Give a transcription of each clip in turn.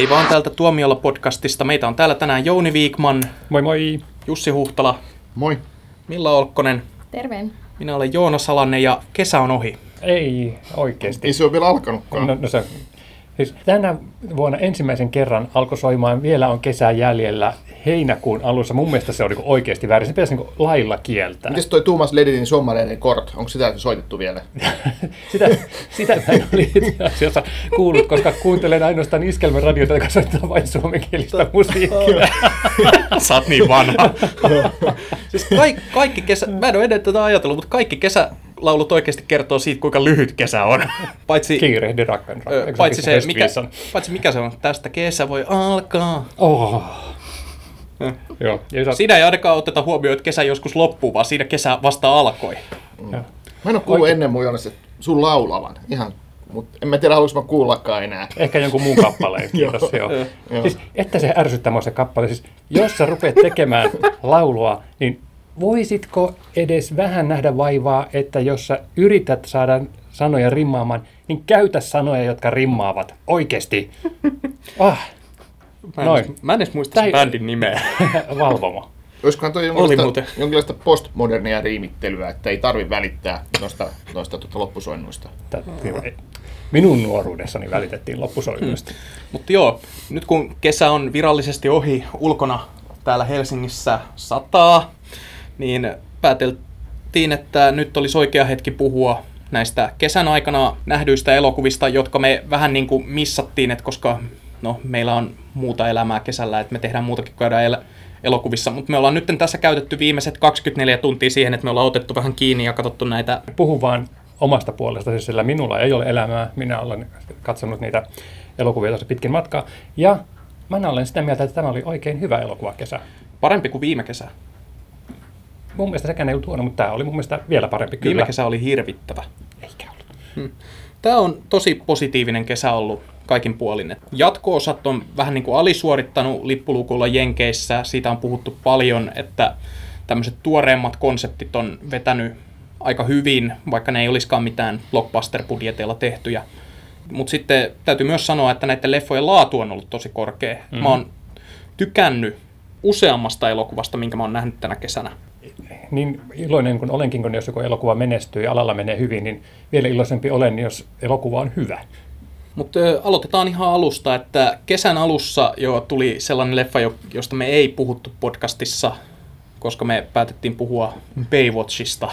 Hei vaan täältä Tuomiolla podcastista. Meitä on täällä tänään Jouni Viikman, Moi moi! Jussi Huhtala, Moi. Milla Olkkonen, Terve. minä olen Joona Salanne ja kesä on ohi. Ei oikeesti. Ei se ole vielä alkanutkaan. No, no se, siis tänä vuonna ensimmäisen kerran alkoi soimaan Vielä on kesä jäljellä heinäkuun alussa. Mun mielestä se on niin oikeasti väärin. Se pitäisi niin lailla kieltää. Mites toi Tuomas Ledinin sommareiden kort? Onko sitä soitettu vielä? Sitä, sitä mä en ole itse asiassa kuullut, koska kuuntelen ainoastaan iskelmän radiota, joka soittaa vain suomenkielistä musiikkia. Sä oot niin vanha. siis kaikki, kaikki kesä, mä en ole ennen tätä ajatellut, mutta kaikki kesälaulut oikeasti kertoo siitä, kuinka lyhyt kesä on. Paitsi, Kiirehdi rakkaan. paitsi, se, mikä, paitsi mikä se on, tästä kesä voi alkaa. Oh. Joo, ja sä, Siinä ei ainakaan oteta huomioon, että kesä joskus loppuu, vaan siinä kesä vasta alkoi. joo. Mä en ole kuullut Oikein. ennen että sun laulavan. Ihan. Mutta en mä tiedä, haluaisinko mä kuullakaan enää. Ehkä jonkun muun kappaleen, kiitos. joo. Joo. Siis, että se ärsyttää mua se kappale. Siis, jos sä rupeat tekemään laulua, niin voisitko edes vähän nähdä vaivaa, että jos sä yrität saada sanoja rimmaamaan, niin käytä sanoja, jotka rimmaavat. Oikeesti. Ah, Mä en, Noin. edes, mä en edes muista sen bändin nimeä. valvomo. Olisikohan toi Oli jonkinlaista, muuten. jonkinlaista postmodernia riimittelyä, että ei tarvi välittää noista, noista tuota loppusoinnuista. Minun nuoruudessani välitettiin loppusoinnuista. Mutta joo, nyt kun kesä on virallisesti ohi ulkona täällä Helsingissä sataa, niin pääteltiin, että nyt olisi oikea hetki puhua näistä kesän aikana nähdyistä elokuvista, jotka me vähän niin kuin missattiin, että koska no, meillä on muuta elämää kesällä, että me tehdään muutakin kuin el- elokuvissa, mutta me ollaan nyt tässä käytetty viimeiset 24 tuntia siihen, että me ollaan otettu vähän kiinni ja katsottu näitä Puhun vaan omasta puolesta, siis sillä minulla ei ole elämää. Minä olen katsonut niitä elokuvia tosi pitkin matkaa. Ja mä olen sitä mieltä, että tämä oli oikein hyvä elokuvakesä. parempi kuin viime kesä. Mun mielestä sekään ei ollut huono, mutta tämä oli mun mielestä vielä parempi. Kyllä. Viime kesä oli hirvittävä. Eikä ollut. Tämä on tosi positiivinen kesä ollut kaikin puolin. Jatko-osat on vähän niin kuin alisuorittanut lippulukulla Jenkeissä. Siitä on puhuttu paljon, että tämmöiset tuoreemmat konseptit on vetänyt aika hyvin, vaikka ne ei olisikaan mitään blockbuster-budjeteilla tehtyjä. Mutta sitten täytyy myös sanoa, että näiden leffojen laatu on ollut tosi korkea. Mm-hmm. Mä oon tykännyt useammasta elokuvasta, minkä mä oon nähnyt tänä kesänä. Niin iloinen kuin olenkin, kun jos joku elokuva menestyy ja alalla menee hyvin, niin vielä iloisempi olen, jos elokuva on hyvä. Mutta aloitetaan ihan alusta, että kesän alussa jo tuli sellainen leffa, jo- josta me ei puhuttu podcastissa, koska me päätettiin puhua Baywatchista.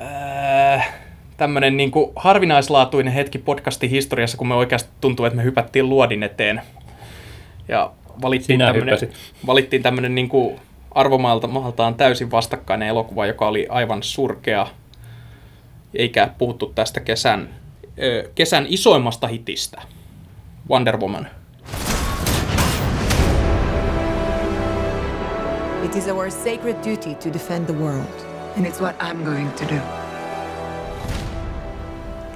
Äh, tämmöinen niinku harvinaislaatuinen hetki podcastin historiassa, kun me oikeasti tuntuu, että me hypättiin luodin eteen. Ja valittiin Sinä hyppäsit. valittiin tämmöinen niinku arvomaaltaan täysin vastakkainen elokuva, joka oli aivan surkea eikä puhuttu tästä kesän, kesän isoimmasta hitistä, Wonder Woman. It is our sacred duty to defend the world. And it's what I'm going to do.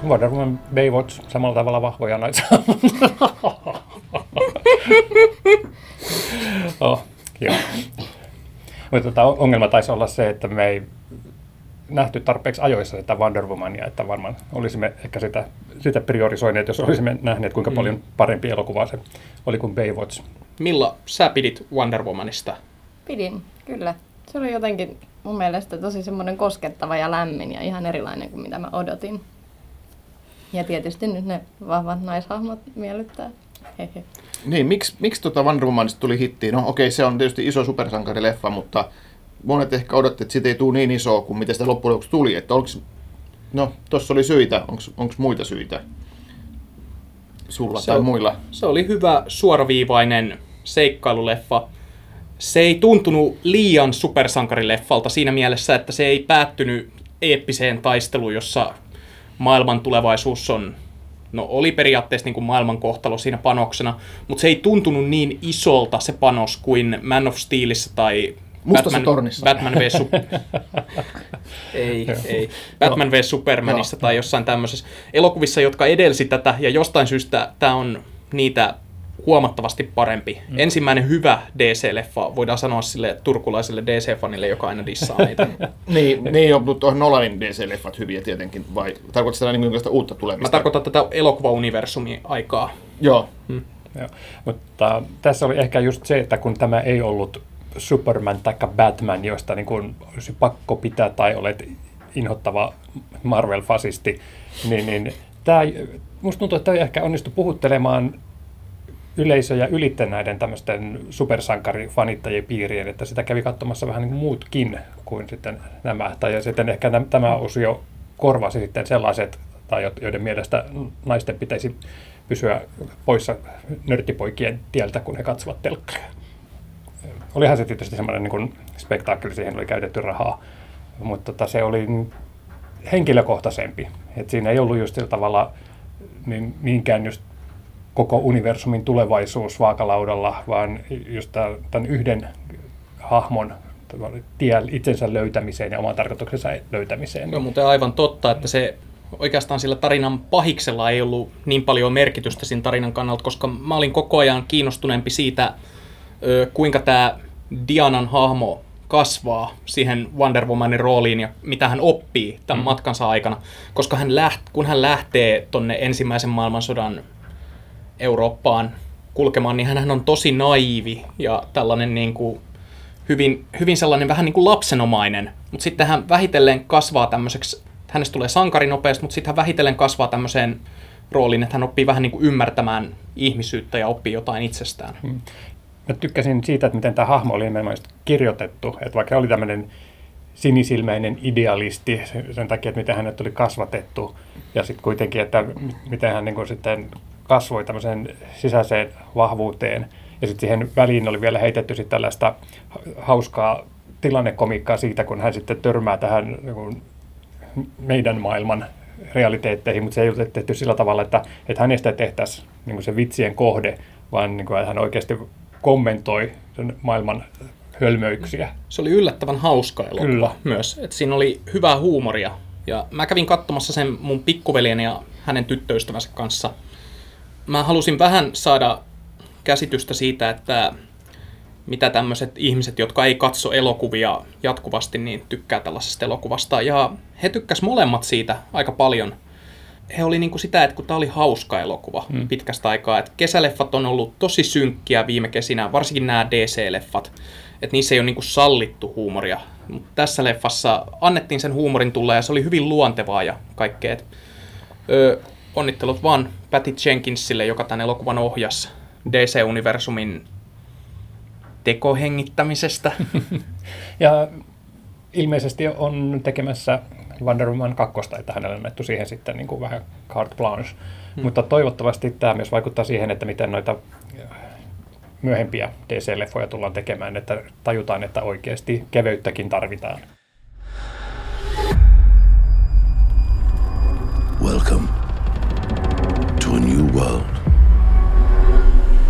Wonder Woman, Baywatch, samalla tavalla vahvoja naisia. oh, joo. Mutta tota, ongelma taisi olla se, että me ei nähty tarpeeksi ajoissa sitä Wonder Womania, että varmaan olisimme ehkä sitä, sitä priorisoineet, jos olisimme nähneet, kuinka paljon parempi elokuva se oli kuin Baywatch. Milla, sä pidit Wonder Womanista? Pidin, kyllä. Se oli jotenkin mun mielestä tosi semmoinen koskettava ja lämmin ja ihan erilainen kuin mitä mä odotin. Ja tietysti nyt ne vahvat naishahmot miellyttää. Hehe. Niin, miksi, miksi tota Wonder Womanista tuli hitti? No okei, se on tietysti iso supersankarileffa, mutta monet ehkä odotti, että siitä ei tule niin iso kuin miten sitä loppujen lopuksi tuli. Että onks, no, tuossa oli syitä. Onko muita syitä? Sulla Se tai on- muilla? Se oli hyvä suoraviivainen seikkailuleffa. Se ei tuntunut liian supersankarileffalta siinä mielessä, että se ei päättynyt eeppiseen taisteluun, jossa maailman tulevaisuus on, no oli periaatteessa niin kuin maailman kohtalo siinä panoksena, mutta se ei tuntunut niin isolta se panos kuin Man of Steelissä tai Mustassa Batman, tornissa. Batman v Sup- ei, ei. Batman v Supermanissa tai jossain tämmöisessä elokuvissa, jotka edelsi tätä, ja jostain syystä tämä on niitä huomattavasti parempi. Mm. Ensimmäinen hyvä DC-leffa, voidaan sanoa sille turkulaiselle DC-fanille, joka aina dissaa meitä. Niin, niin on, mutta on Nolanin DC-leffat hyviä tietenkin, vai tarkoitatko sitä niin uutta Mä tulemista? tarkoitan tätä elokuvauniversumia aikaa. Joo. Joo. Mutta tässä oli ehkä just se, että kun tämä ei ollut Superman tai Batman, josta niin kuin olisi pakko pitää tai olet inhottava Marvel-fasisti, niin, niin tämä, musta tuntuu, että tämä ehkä onnistui puhuttelemaan yleisöjä ylitte näiden tämmöisten supersankarifanittajien piirien, että sitä kävi katsomassa vähän niin kuin muutkin kuin sitten nämä. Tai sitten ehkä tämä osio korvasi sitten sellaiset, tai jo- joiden mielestä naisten pitäisi pysyä poissa nörttipoikien tieltä, kun he katsovat telkkaria. Olihan se tietysti semmoinen niin spektaakkeli, siihen oli käytetty rahaa, mutta tota, se oli henkilökohtaisempi. Et siinä ei ollut just sillä tavalla niin, niinkään just koko universumin tulevaisuus vaakalaudalla, vaan just tämän yhden hahmon tie itsensä löytämiseen ja oman tarkoituksensa löytämiseen. Se on muuten aivan totta, että se oikeastaan sillä tarinan pahiksella ei ollut niin paljon merkitystä siinä tarinan kannalta, koska mä olin koko ajan kiinnostuneempi siitä, kuinka tämä Dianan hahmo kasvaa siihen Wonder Womanin rooliin ja mitä hän oppii tämän mm. matkansa aikana. Koska hän läht, kun hän lähtee tonne ensimmäisen maailmansodan Eurooppaan kulkemaan, niin hän on tosi naivi ja tällainen niin kuin hyvin, hyvin sellainen vähän niin kuin lapsenomainen, mutta sitten hän vähitellen kasvaa tämmöiseksi, hänestä tulee sankari nopeasti, mutta sitten hän vähitellen kasvaa tämmöiseen rooliin, että hän oppii vähän niin kuin ymmärtämään ihmisyyttä ja oppii jotain itsestään. Mä tykkäsin siitä, että miten tämä hahmo oli nimenomaan kirjoitettu, että vaikka oli tämmöinen sinisilmäinen idealisti sen- takia, että miten hänet oli kasvatettu. Ja sitten kuitenkin, että miten hän niin kuin sitten kasvoi tämmöiseen sisäiseen vahvuuteen ja sitten siihen väliin oli vielä heitetty sitten tällaista ha- hauskaa tilannekomiikkaa siitä, kun hän sitten törmää tähän niin meidän maailman realiteetteihin, mutta se ei ole tehty sillä tavalla, että, että hänestä tehtäisiin niin se vitsien kohde, vaan niin kuin, että hän oikeasti kommentoi sen maailman hölmöyksiä. Se oli yllättävän hauska elokuva Kyllä. myös. Et siinä oli hyvää huumoria. Ja mä kävin katsomassa sen mun pikkuveljen ja hänen tyttöystävänsä kanssa. Mä halusin vähän saada käsitystä siitä, että mitä tämmöiset ihmiset, jotka ei katso elokuvia jatkuvasti, niin tykkää tällaisesta elokuvasta. Ja he tykkäs molemmat siitä aika paljon. He oli niinku sitä, että kun tämä oli hauska elokuva hmm. pitkästä aikaa. Et kesäleffat on ollut tosi synkkiä viime kesinä, varsinkin nämä DC-leffat. Että niissä ei ole niinku sallittu huumoria. Mutta tässä leffassa annettiin sen huumorin tulla ja se oli hyvin luontevaa ja kaikkea. Öö, onnittelut vaan Patty Jenkinsille, joka tämän elokuvan ohjasi DC-universumin tekohengittämisestä. Ja ilmeisesti on tekemässä Wonder Woman 2, että hänelle on annettu siihen sitten niin kuin vähän carte blanche. Hmm. Mutta toivottavasti tämä myös vaikuttaa siihen, että miten noita äh, myöhempiä DC-leffoja tullaan tekemään, että tajutaan, että oikeasti keveyttäkin tarvitaan. Welcome world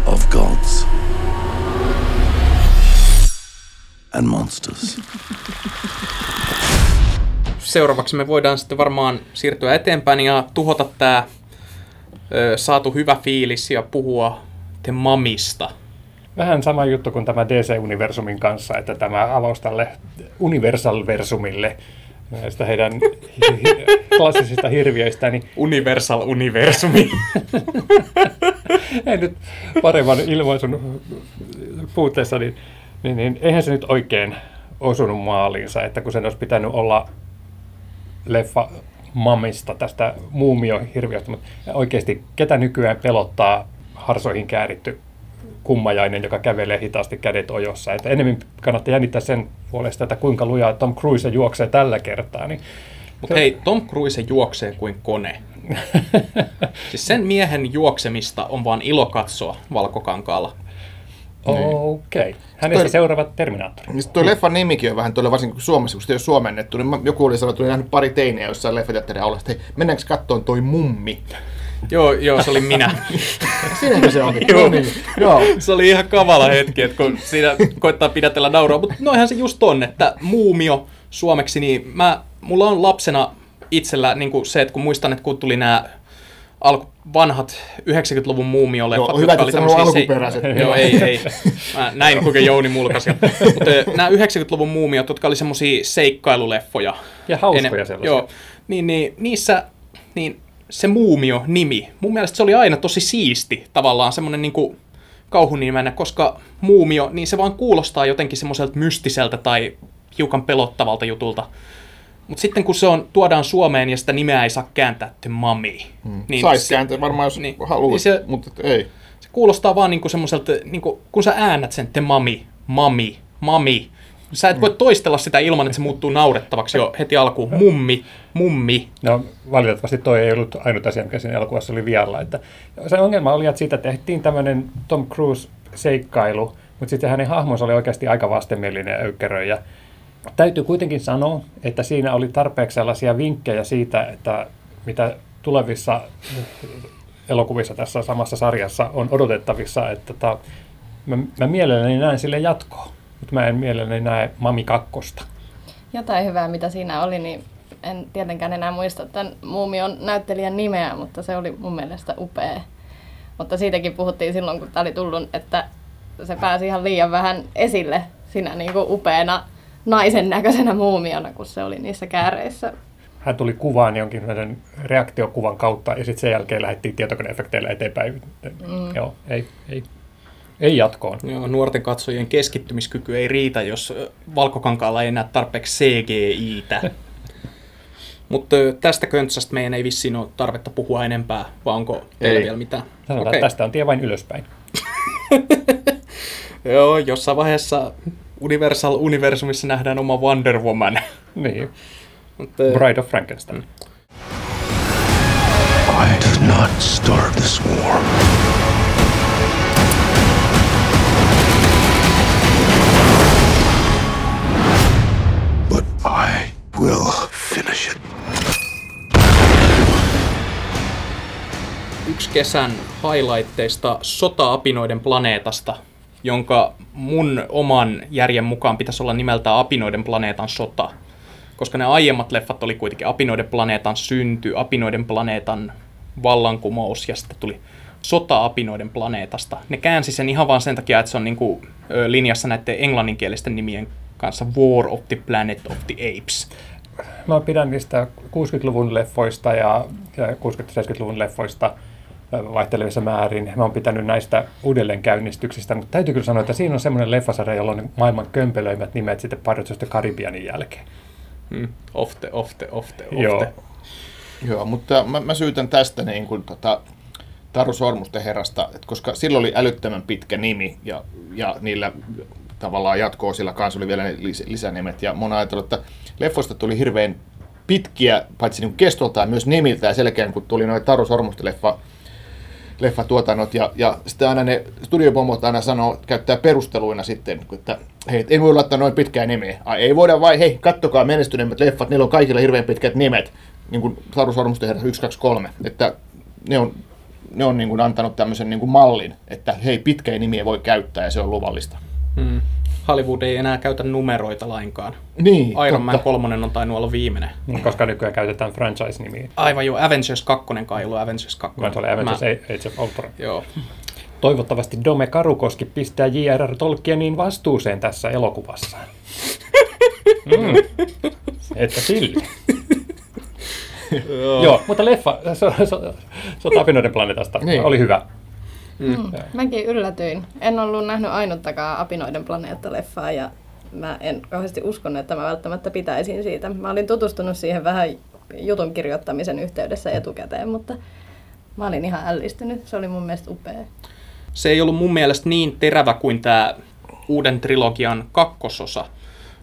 of gods and monsters. Seuraavaksi me voidaan sitten varmaan siirtyä eteenpäin ja tuhota tämä saatu hyvä fiilis ja puhua The Mamista. Vähän sama juttu kuin tämä DC-universumin kanssa, että tämä avaus tälle Universal-versumille näistä heidän klassisista hirviöistä, niin Universal Universumi. ei nyt paremman ilmaisun puutteessa, niin, niin, niin eihän se nyt oikein osunut maaliinsa, että kun sen olisi pitänyt olla leffa mamista tästä muumiohirviöstä, mutta oikeasti ketä nykyään pelottaa harsoihin kääritty kummajainen, joka kävelee hitaasti kädet ojossa. Että enemmän kannattaa jännittää sen puolesta, että kuinka lujaa Tom Cruise juoksee tällä kertaa. Niin Mutta hei, Tom Cruise juoksee kuin kone. Siis sen miehen juoksemista on vaan ilo katsoa valkokankaalla. Okei. Okay. Hänestä Toi- seuraavat Terminaattori. Niin tuo leffan nimikin on vähän tuolla, varsinkin kun Suomessa, kun sitä ei ole suomennettu, niin joku oli sanonut, että oli nähnyt pari teiniä jossain leffateatterin aulassa, että hei, mennäänkö kattoon toi mummi? Joo, joo, se oli minä. Siinäkö se oli? Joo. No niin, Joo. Se oli ihan kavala hetki, että kun siinä koittaa pidätellä nauraa. Mutta noihän se just on, että muumio suomeksi, niin mä, mulla on lapsena itsellä niin kuin se, että kun muistan, että kun tuli nämä alku, vanhat 90-luvun muumio-leffat, Joo, hyvä, että sanoo tämmöisiä alkuperäiset. Joo, ei, ei. Mä näin, kuinka Jouni mulkaisi. Mutta nämä 90-luvun muumiot, jotka oli semmoisia seikkailuleffoja. Ja hauskoja sellaisia. Joo, niin, niin niissä, niin se Muumio-nimi, mun mielestä se oli aina tosi siisti tavallaan semmoinen niinku kauhunimenä, koska Muumio, niin se vaan kuulostaa jotenkin semmoiselta mystiseltä tai hiukan pelottavalta jutulta. Mutta sitten kun se on, tuodaan Suomeen ja sitä nimeä ei saa kääntää te mami. Mm. Niin Saisi kääntää varmaan, jos niin, niin, haluat, niin se- niin mutta ei. Se kuulostaa vaan niinku semmoiselta, niinku, kun sä äännät sen te mami, mami, mami. Sä et voi toistella sitä ilman, että se muuttuu naurettavaksi jo heti alkuun. Mummi, mummi. No valitettavasti toi ei ollut ainut asia, mikä siinä elokuvassa oli vialla. Että se ongelma oli, että siitä tehtiin tämmöinen Tom Cruise-seikkailu, mutta sitten hänen hahmonsa oli oikeasti aika vastenmielinen ja ykkeröijä. Täytyy kuitenkin sanoa, että siinä oli tarpeeksi sellaisia vinkkejä siitä, että mitä tulevissa elokuvissa tässä samassa sarjassa on odotettavissa, että tota, mä, mä mielelläni näen sille jatkoa, mutta mä en mielelläni näe Mami kakkosta. Jotain hyvää, mitä siinä oli, niin en tietenkään enää muista tämän Muumion näyttelijän nimeä, mutta se oli mun mielestä upea. Mutta siitäkin puhuttiin silloin, kun tämä oli tullut, että se pääsi ihan liian vähän esille sinä niin kuin upeana naisen näköisenä muumiona, kun se oli niissä kääreissä. hän tuli kuvaan jonkin sellaisen reaktiokuvan kautta ja sitten sen jälkeen lähdettiin tietokoneefekteillä eteenpäin. Mm. Joo, ei, ei, ei jatkoon. Joo, nuorten katsojien keskittymiskyky ei riitä, jos valkokankaalla ei näe tarpeeksi CGI-tä. Mutta tästä köntsästä meidän ei vissiin ole tarvetta puhua enempää, vai onko teillä Ei. vielä mitään? Sanotaan, okay. tästä on tie vain ylöspäin. Joo, jossain vaiheessa Universal Universumissa nähdään oma Wonder Woman. Niin, Mutta, ö, Bride of Frankenstein. I did not start this war. I will finish it. yksi kesän highlightteista Sota-apinoiden planeetasta, jonka mun oman järjen mukaan pitäisi olla nimeltään Apinoiden planeetan sota. Koska ne aiemmat leffat oli kuitenkin Apinoiden planeetan synty, Apinoiden planeetan vallankumous ja sitten tuli Sota Apinoiden planeetasta. Ne käänsi sen ihan vaan sen takia, että se on niinku, ö, linjassa näiden englanninkielisten nimien kanssa War of the Planet of the Apes. Mä pidän niistä 60-luvun leffoista ja, ja 60-70-luvun leffoista vaihtelevissa määrin. Mä oon pitänyt näistä uudelleenkäynnistyksistä, mutta täytyy kyllä sanoa, että siinä on semmoinen leffasarja, jolla on maailman kömpelöimät nimet sitten Pirates of Caribbeanin jälkeen. Hmm. The, off the, off Joo. Joo, mutta mä, mä syytän tästä niin kuin, tota, Taru Sormusten herrasta, että koska sillä oli älyttömän pitkä nimi ja, ja niillä tavallaan jatkoa sillä kanssa oli vielä ne lis, lisänimet. Ja mun ajatellut, että leffoista tuli hirveän pitkiä, paitsi niin kestoltaan myös nimiltä ja selkeän, kun tuli noin Taru Sormusten leffa, leffatuotannot ja, ja sitten aina ne studiopomot aina sanoo, käyttää perusteluina sitten, että hei, ei voi laittaa noin pitkää nimeä. Ai, ei voida vai, hei, kattokaa menestyneimmät leffat, niillä on kaikilla hirveän pitkät nimet, niin kuin Taru Sormusten herra 1, 2, 3, että ne on, ne on niin kuin antanut tämmöisen niin kuin mallin, että hei, pitkiä nimiä voi käyttää ja se on luvallista. Hmm. Hollywood ei enää käytä numeroita lainkaan. Niin, Iron Man totta. 3 on tainnut olla viimeinen. Niin, koska nykyään käytetään franchise-nimiä. Aivan jo, Avengers 2 kai ollut Avengers 2. Mä oli Avengers Mä- Age of Ultron. Joo. Toivottavasti Dome Karukoski pistää J.R.R. Tolkienin vastuuseen tässä elokuvassa. Mm. Että sille. Joo, mutta leffa, so, so, Sota Apinoiden planeetasta, Niin. oli hyvä. Mäkin yllätyin. En ollut nähnyt ainuttakaan Apinoiden planeetta-leffaa ja mä en kauheasti uskonut, että mä välttämättä pitäisin siitä. Mä olin tutustunut siihen vähän jutun kirjoittamisen yhteydessä etukäteen, mutta mä olin ihan ällistynyt. Se oli mun mielestä upea. Se ei ollut mun mielestä niin terävä kuin tämä uuden trilogian kakkososa,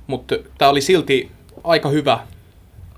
mutta tämä oli silti aika hyvä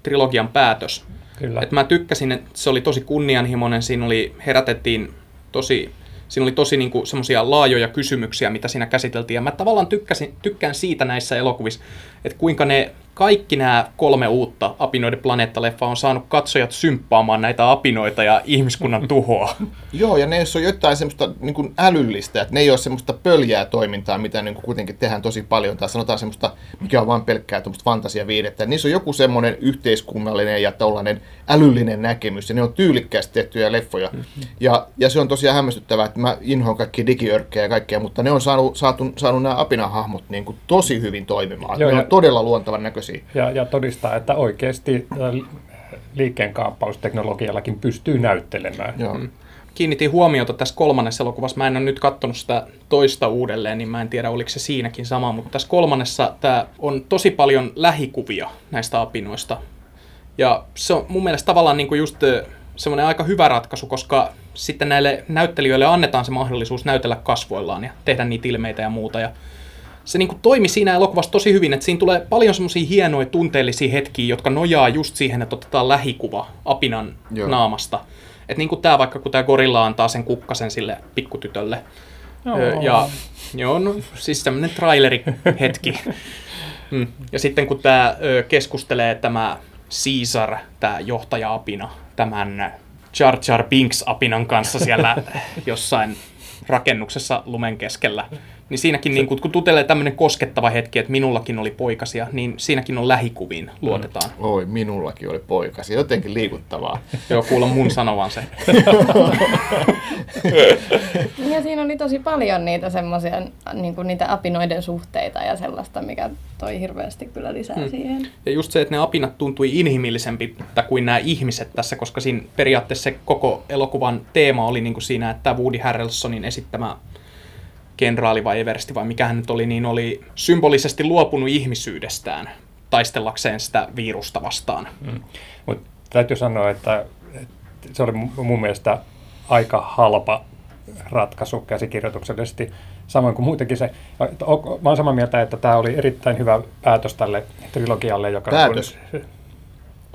trilogian päätös. Kyllä. Et mä tykkäsin, että se oli tosi kunnianhimoinen, siinä oli, herätettiin tosi, siinä oli tosi niinku semmoisia laajoja kysymyksiä, mitä siinä käsiteltiin. Ja mä tavallaan tykkäsin, tykkään siitä näissä elokuvissa, että kuinka ne kaikki nämä kolme uutta Apinoiden planeetta-leffaa on saanut katsojat symppaamaan näitä apinoita ja ihmiskunnan tuhoa. Joo, ja ne on jotain semmoista niin kuin älyllistä, että ne ei ole semmoista pöljää toimintaa, mitä niin kuin kuitenkin tehdään tosi paljon, tai sanotaan semmoista, mikä on vain pelkkää tuommoista fantasiaviidettä. Niissä on joku semmoinen yhteiskunnallinen ja tällainen älyllinen näkemys, ja ne on tyylikkäästi tehtyjä leffoja. Ja, ja se on tosiaan hämmästyttävää, että mä inhoan kaikki digiörkkejä ja kaikkea, mutta ne on saanut, saatu, saanut nämä apinahahmot niin kuin tosi hyvin toimimaan. Joo, Joo, ne ja- on todella luontavan näköisiä. Ja, ja todistaa, että oikeasti äh, liikkeen kaappausteknologiallakin pystyy näyttelemään. Joo. Kiinnitin huomiota tässä kolmannessa elokuvassa. Mä en ole nyt katsonut sitä toista uudelleen, niin mä en tiedä, oliko se siinäkin sama, mutta tässä kolmannessa tämä on tosi paljon lähikuvia näistä apinoista. Ja se on mun mielestä tavallaan niin kuin just semmoinen aika hyvä ratkaisu, koska sitten näille näyttelijöille annetaan se mahdollisuus näytellä kasvoillaan ja tehdä niitä ilmeitä ja muuta. Ja se niin kuin toimi siinä elokuvassa tosi hyvin, että siinä tulee paljon semmoisia hienoja tunteellisia hetkiä, jotka nojaa just siihen, että otetaan lähikuva apinan Joo. Joo. naamasta. Että niin kuin tämä vaikka, kun tämä gorilla antaa sen kukkasen sille pikkutytölle. Ö, Ja joo, no, siis tämmöinen trailerihetki. Mm. Ja sitten kun tämä keskustelee tämä Caesar, tämä johtaja-apina, tämän Jar Jar Binks-apinan kanssa siellä jossain rakennuksessa lumen keskellä, niin siinäkin niin kun, kun tutelee tämmöinen koskettava hetki, että minullakin oli poikasia, niin siinäkin on lähikuviin luotetaan. Oi, minullakin oli poikasi. Jotenkin liikuttavaa. Joo, kuulla mun sanovan se. Ja siinä oli tosi paljon niitä semmoisia, niin kuin niitä apinoiden suhteita ja sellaista, mikä toi hirveästi kyllä lisää hmm. siihen. Ja just se, että ne apinat tuntui inhimillisempiltä kuin nämä ihmiset tässä, koska siinä periaatteessa se koko elokuvan teema oli niin kuin siinä, että Woody Harrelsonin esittämä kenraali vai eversti vai mikä hän nyt oli, niin oli symbolisesti luopunut ihmisyydestään taistellakseen sitä virusta vastaan. Mm. Mutta täytyy sanoa, että, että se oli mu- mun mielestä aika halpa ratkaisu käsikirjoituksellisesti, samoin kuin muutenkin se. Mä olen samaa mieltä, että tämä oli erittäin hyvä päätös tälle trilogialle, joka... Päätös?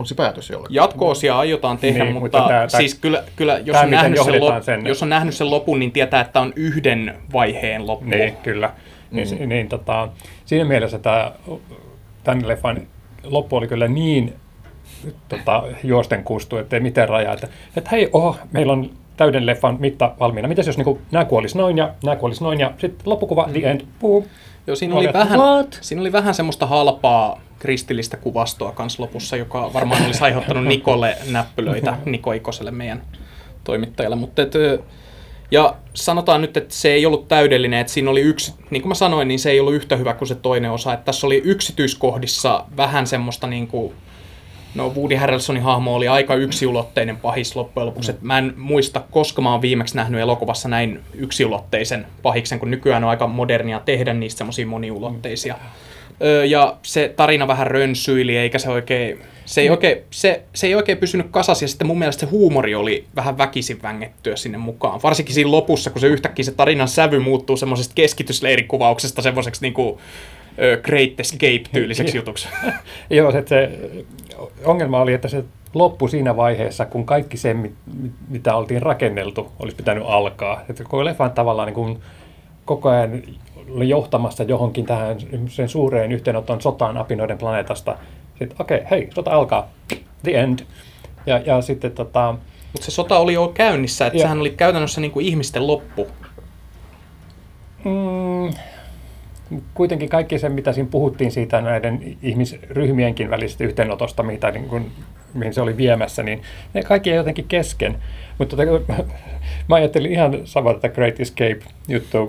Onko se päätös jollakin? Jatko-osia aiotaan tehdä, Niin, niin, mutta mutta, tää- siis kyllä, kyllä jos, tää, on miten nähnyt sen lop, sen- jos on nähnyt sen lopun, niin tietää, että on yhden vaiheen loppu. Niin, kyllä. Niin, Mm. mm. niin, tota, siinä mielessä tämä, tämän leffan loppu oli kyllä niin tota, juosten kustu, ettei mitään rajaa. Että, että hei, oho, meillä on täyden leffan mitta valmiina. Mitäs jos niinku, nämä kuolis noin ja nämä kuolis noin ja sitten loppukuva, the end, puu. Joo, siinä oli, vähän, "What?" siinä oli vähän semmoista halpaa kristillistä kuvastoa kans lopussa, joka varmaan olisi aiheuttanut Nikolle näppylöitä, Niko Ikoselle meidän toimittajalle. Mutta et, ja sanotaan nyt, että se ei ollut täydellinen, että siinä oli yksi, niin kuin mä sanoin, niin se ei ollut yhtä hyvä kuin se toinen osa. Että tässä oli yksityiskohdissa vähän semmoista niin kuin, No Woody Harrelsonin hahmo oli aika yksiulotteinen pahis loppujen lopuksi. Mm. Mä en muista, koska mä oon viimeksi nähnyt elokuvassa näin yksiulotteisen pahiksen, kun nykyään on aika modernia tehdä niistä semmosia moniulotteisia. Öö, ja se tarina vähän rönsyili, eikä se oikein, se ei, oikein, se, se ei oikein pysynyt kasassa, ja sitten mun mielestä se huumori oli vähän väkisin vängettyä sinne mukaan. Varsinkin siinä lopussa, kun se yhtäkkiä se tarinan sävy muuttuu semmoisesta keskitysleirikuvauksesta semmoiseksi niinku Great Escape-tyyliseksi jutuksi. Joo, se, se ongelma oli, että se loppui siinä vaiheessa, kun kaikki se, mit- mit- mitä oltiin rakenneltu, olisi pitänyt alkaa. Että koko leffa on tavallaan niin kuin koko ajan oli johtamassa johonkin tähän sen suureen yhteenoton sotaan apinoiden planeetasta. Sitten okei, okay, hei, sota alkaa. The end. Ja, ja sitten tota, Mutta se sota oli jo käynnissä, että Joo. sehän oli käytännössä niin kuin ihmisten loppu. Mm, kuitenkin kaikki se, mitä siinä puhuttiin siitä näiden ihmisryhmienkin välisestä yhteenotosta, mitä, niin kuin, mihin se oli viemässä, niin ne kaikki ei jotenkin kesken. Mutta mä ajattelin ihan samaa tätä Great Escape-juttua,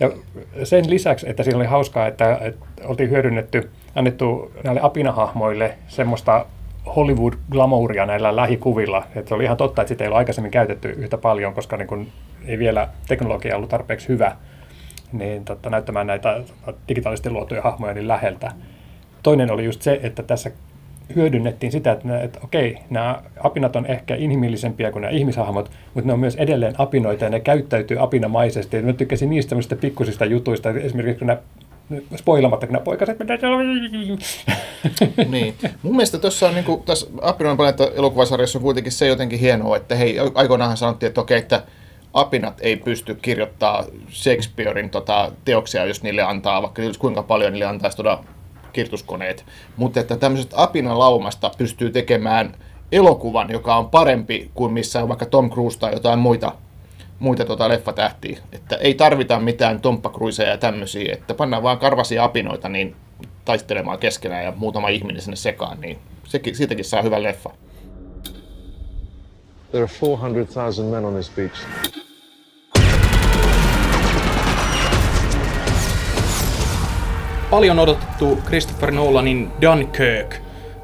ja sen lisäksi, että siinä oli hauskaa, että, että oltiin hyödynnetty, annettu näille apinahahmoille semmoista Hollywood-glamouria näillä lähikuvilla. Että se oli ihan totta, että sitä ei ollut aikaisemmin käytetty yhtä paljon, koska niin kun ei vielä teknologia ollut tarpeeksi hyvä niin totta, näyttämään näitä digitaalisesti luotuja hahmoja niin läheltä. Toinen oli just se, että tässä hyödynnettiin sitä, että, ne, että okei, nämä apinat on ehkä inhimillisempiä kuin nämä ihmishahmot, mutta ne on myös edelleen apinoita ja ne käyttäytyy apinamaisesti. Ja mä tykkäsin niistä semmoisista pikkusista jutuista, esimerkiksi kun nämä spoilamatta, kun nämä poikaset niin. Mun mielestä tuossa on niin kuin, tässä Apinoiden planeetta elokuvasarjassa on kuitenkin se jotenkin hienoa, että hei, aikoinaanhan sanottiin, että okei, että apinat ei pysty kirjoittaa Shakespearein tota, teoksia, jos niille antaa, vaikka kuinka paljon niille antaisi tuoda kirjoituskoneet. Mutta että tämmöisestä apinalaumasta pystyy tekemään elokuvan, joka on parempi kuin missä on vaikka Tom Cruise tai jotain muita, muita tota leffatähtiä. Että ei tarvita mitään Tomppa Cruiseja ja tämmöisiä, että pannaan vaan karvasia apinoita niin taistelemaan keskenään ja muutama ihminen sinne sekaan, niin sekin, siitäkin saa hyvän leffa. There are 400,000 men on this beach. Paljon odotettu Christopher Nolanin Dunkirk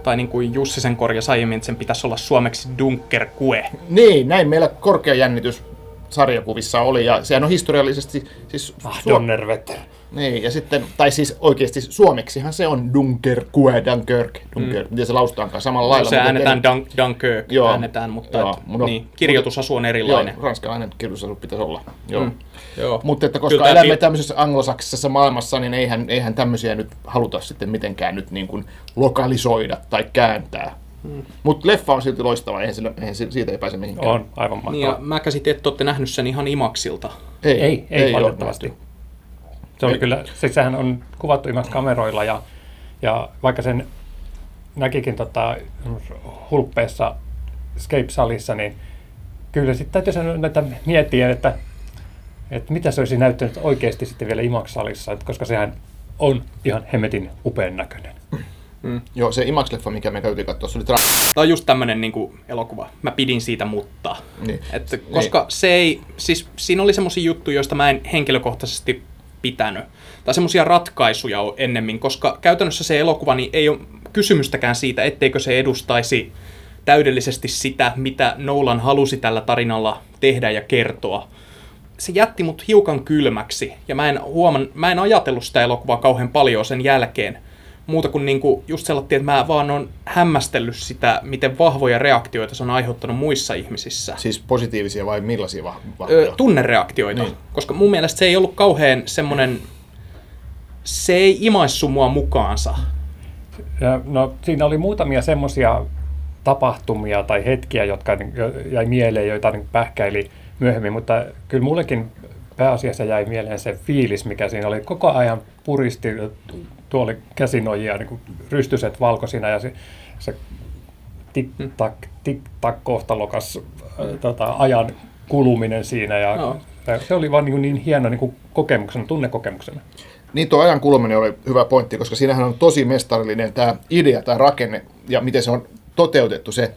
Tai niin kuin Jussi sen korjasi aiemmin, että sen pitäisi olla suomeksi Dunkerque. Niin, näin meillä korkea jännitys sarjakuvissa oli, ja sehän on historiallisesti siis... Ah, Suo- Donnerwetter. Niin, ja sitten, tai siis oikeasti suomeksihan se on Dunkerque, Dunkirk, Dunkirk, mm. miten se laustaankaan samalla lailla. Se mutta äänetään eri- Dun- Dunkirk, Joo. äänetään, mutta Joo, et, mutta- niin, kirjoitusasu on erilainen. Joo, ranskalainen kirjoitusasu pitäisi olla. Joo. Mm. Joo. Mutta että koska Kyllä elämme pi- tämmöisessä anglosaksisessa maailmassa, niin eihän, eihän tämmöisiä nyt haluta sitten mitenkään nyt niin kuin lokalisoida tai kääntää. Mm. Mutta leffa on silti loistava, eihän, sillä, eihän si- siitä ei pääse mihinkään. On aivan mahtava. Niin, ja mä käsitin, että olette nähnyt sen ihan imaksilta. Ei, Ei, ei, ole valitettavasti. nähty. Se oli kyllä, siis sehän on kuvattu ilman kameroilla ja, ja vaikka sen näkikin tota, hulppeessa Escape-salissa, niin kyllä sitten täytyy sanoa näitä miettiä, että, että mitä se olisi näyttänyt oikeasti sitten vielä IMAX-salissa, että koska sehän on ihan hemetin upean näköinen. Joo, se IMAX-leffa, mikä me käytiin katsoa, se oli tra- Tämä on just tämmönen niin elokuva. Mä pidin siitä, mutta... Niin. Että, koska se ei... Siis siinä oli semmoisia juttuja, joista mä en henkilökohtaisesti pitänyt. Tai semmoisia ratkaisuja on ennemmin, koska käytännössä se elokuva niin ei ole kysymystäkään siitä, etteikö se edustaisi täydellisesti sitä, mitä Nolan halusi tällä tarinalla tehdä ja kertoa. Se jätti mut hiukan kylmäksi, ja mä en, huoman, mä en ajatellut sitä elokuvaa kauhean paljon sen jälkeen. Muuta kuin niinku just sellainen, että mä vaan on hämmästellyt sitä, miten vahvoja reaktioita se on aiheuttanut muissa ihmisissä. Siis positiivisia vai millaisia vah- Ö, vahvoja? tunnereaktioita. Niin. Koska mun mielestä se ei ollut kauhean semmonen... Se ei imaissu mua mukaansa. No, siinä oli muutamia semmoisia tapahtumia tai hetkiä, jotka niin, jäi mieleen, joita niin pähkäili myöhemmin, mutta kyllä mullekin pääasiassa jäi mieleen se fiilis, mikä siinä oli. Koko ajan puristi tuoli käsinojia, niin kuin rystyset valkoisina ja se, se tik-tak, tik-tak kohtalokas äh, tota, ajan kuluminen siinä. Ja Joo. Se oli vaan niin, niin hieno niin kuin kokemuksena, tunnekokemuksena. Niin tuo ajan kuluminen oli hyvä pointti, koska siinähän on tosi mestarillinen tämä idea, tämä rakenne ja miten se on toteutettu se.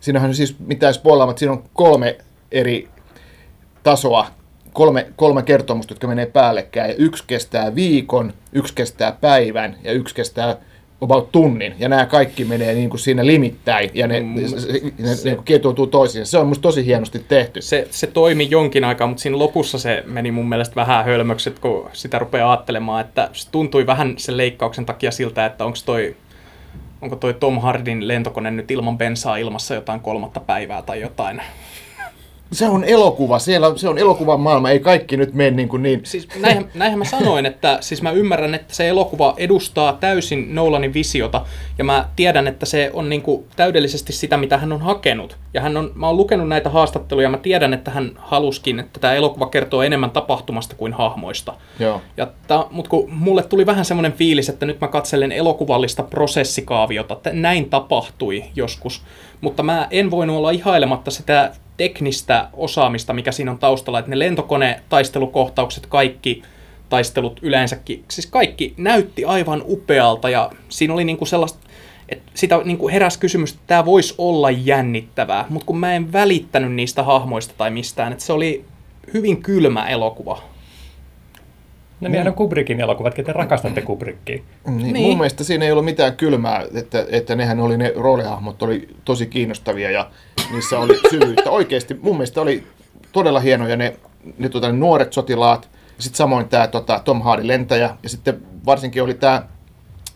Siinähän on siis mitään spoilaamatta, siinä on kolme eri tasoa, kolme, kolme kertomusta, jotka menee päällekkäin. Ja yksi kestää viikon, yksi kestää päivän ja yksi kestää about tunnin. Ja nämä kaikki menee niin kuin siinä limittäin ja ne, Mm, ne, ne, ne kietoutuu toisiinsa. Se on musta tosi hienosti tehty. Se, se toimi jonkin aikaa, mutta siinä lopussa se meni mun mielestä vähän hölmöksi, että kun sitä rupeaa ajattelemaan, että se tuntui vähän sen leikkauksen takia siltä, että onko toi, onko toi Tom Hardin lentokone nyt ilman bensaa ilmassa jotain kolmatta päivää tai jotain. Se on elokuva, siellä on, se on elokuvan maailma, ei kaikki nyt mene niin kuin niin. Siis näinhän, näinhän mä sanoin, että siis mä ymmärrän, että se elokuva edustaa täysin Nolanin visiota, ja mä tiedän, että se on niinku täydellisesti sitä, mitä hän on hakenut. Ja hän on, mä oon lukenut näitä haastatteluja, mä tiedän, että hän haluskin, että tämä elokuva kertoo enemmän tapahtumasta kuin hahmoista. Joo. Ja tää, mut kun mulle tuli vähän semmoinen fiilis, että nyt mä katselen elokuvallista prosessikaaviota, että näin tapahtui joskus, mutta mä en voinut olla ihailematta sitä teknistä osaamista, mikä siinä on taustalla, että ne lentokone-taistelukohtaukset, kaikki taistelut yleensäkin, siis kaikki näytti aivan upealta ja siinä oli niinku sellaista, että sitä niinku heräsi kysymys, että tämä voisi olla jännittävää, mutta kun mä en välittänyt niistä hahmoista tai mistään, että se oli hyvin kylmä elokuva. No niin, on Kubrickin elokuvat, ketä rakastatte Kubrickia. Niin, Niin. niin. Mun mielestä siinä ei ollut mitään kylmää, että, että nehän oli ne roolihahmot oli tosi kiinnostavia ja niissä oli syvyyttä. Oikeasti mun mielestä oli todella hienoja ne, ne, tota, ne nuoret sotilaat. Sitten samoin tämä tota, Tom Hardy lentäjä ja sitten varsinkin oli tämä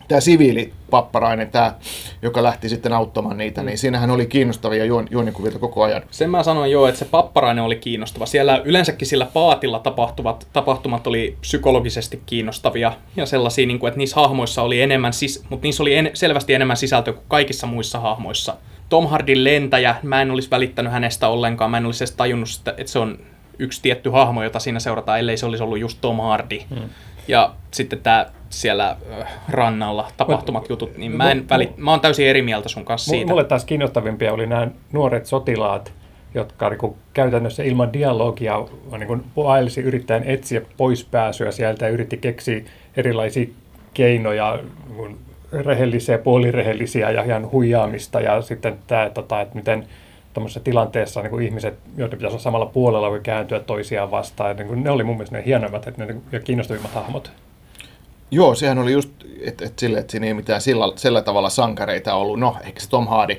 tämä siviilipapparainen, tämä, joka lähti sitten auttamaan niitä, niin siinähän oli kiinnostavia juon, juonikuvia koko ajan. Sen mä sanoin jo, että se papparainen oli kiinnostava. Siellä yleensäkin sillä paatilla tapahtuvat tapahtumat oli psykologisesti kiinnostavia ja sellaisia, niin kuin, että niissä hahmoissa oli enemmän, sis- mutta niissä oli en- selvästi enemmän sisältöä kuin kaikissa muissa hahmoissa. Tom Hardin lentäjä, mä en olisi välittänyt hänestä ollenkaan, mä en olisi edes tajunnut, sitä, että se on yksi tietty hahmo, jota siinä seurataan, ellei se olisi ollut just Tom Hardy. Hmm. Ja sitten tämä siellä äh, rannalla tapahtumat jutut, niin mä en välit... Mä oon täysin eri mieltä sun kanssa siitä. Mulle taas kiinnostavimpia oli nämä nuoret sotilaat, jotka niin käytännössä ilman dialogia niin vaelsi yrittäen etsiä poispääsyä sieltä ja yritti keksiä erilaisia keinoja, niin rehellisiä, puolirehellisiä ja ihan huijaamista ja sitten tämä, tota, että miten tuommoisessa tilanteessa niin kuin ihmiset, joiden pitäisi olla samalla puolella, voi kääntyä toisiaan vastaan. Niin kuin, ne oli mun mielestä ne hienoimmat että ne, ja kiinnostavimmat hahmot. Joo, sehän oli just, että et sille, että siinä ei mitään sillä, sillä tavalla sankareita ollut. No, ehkä se Tom Hardy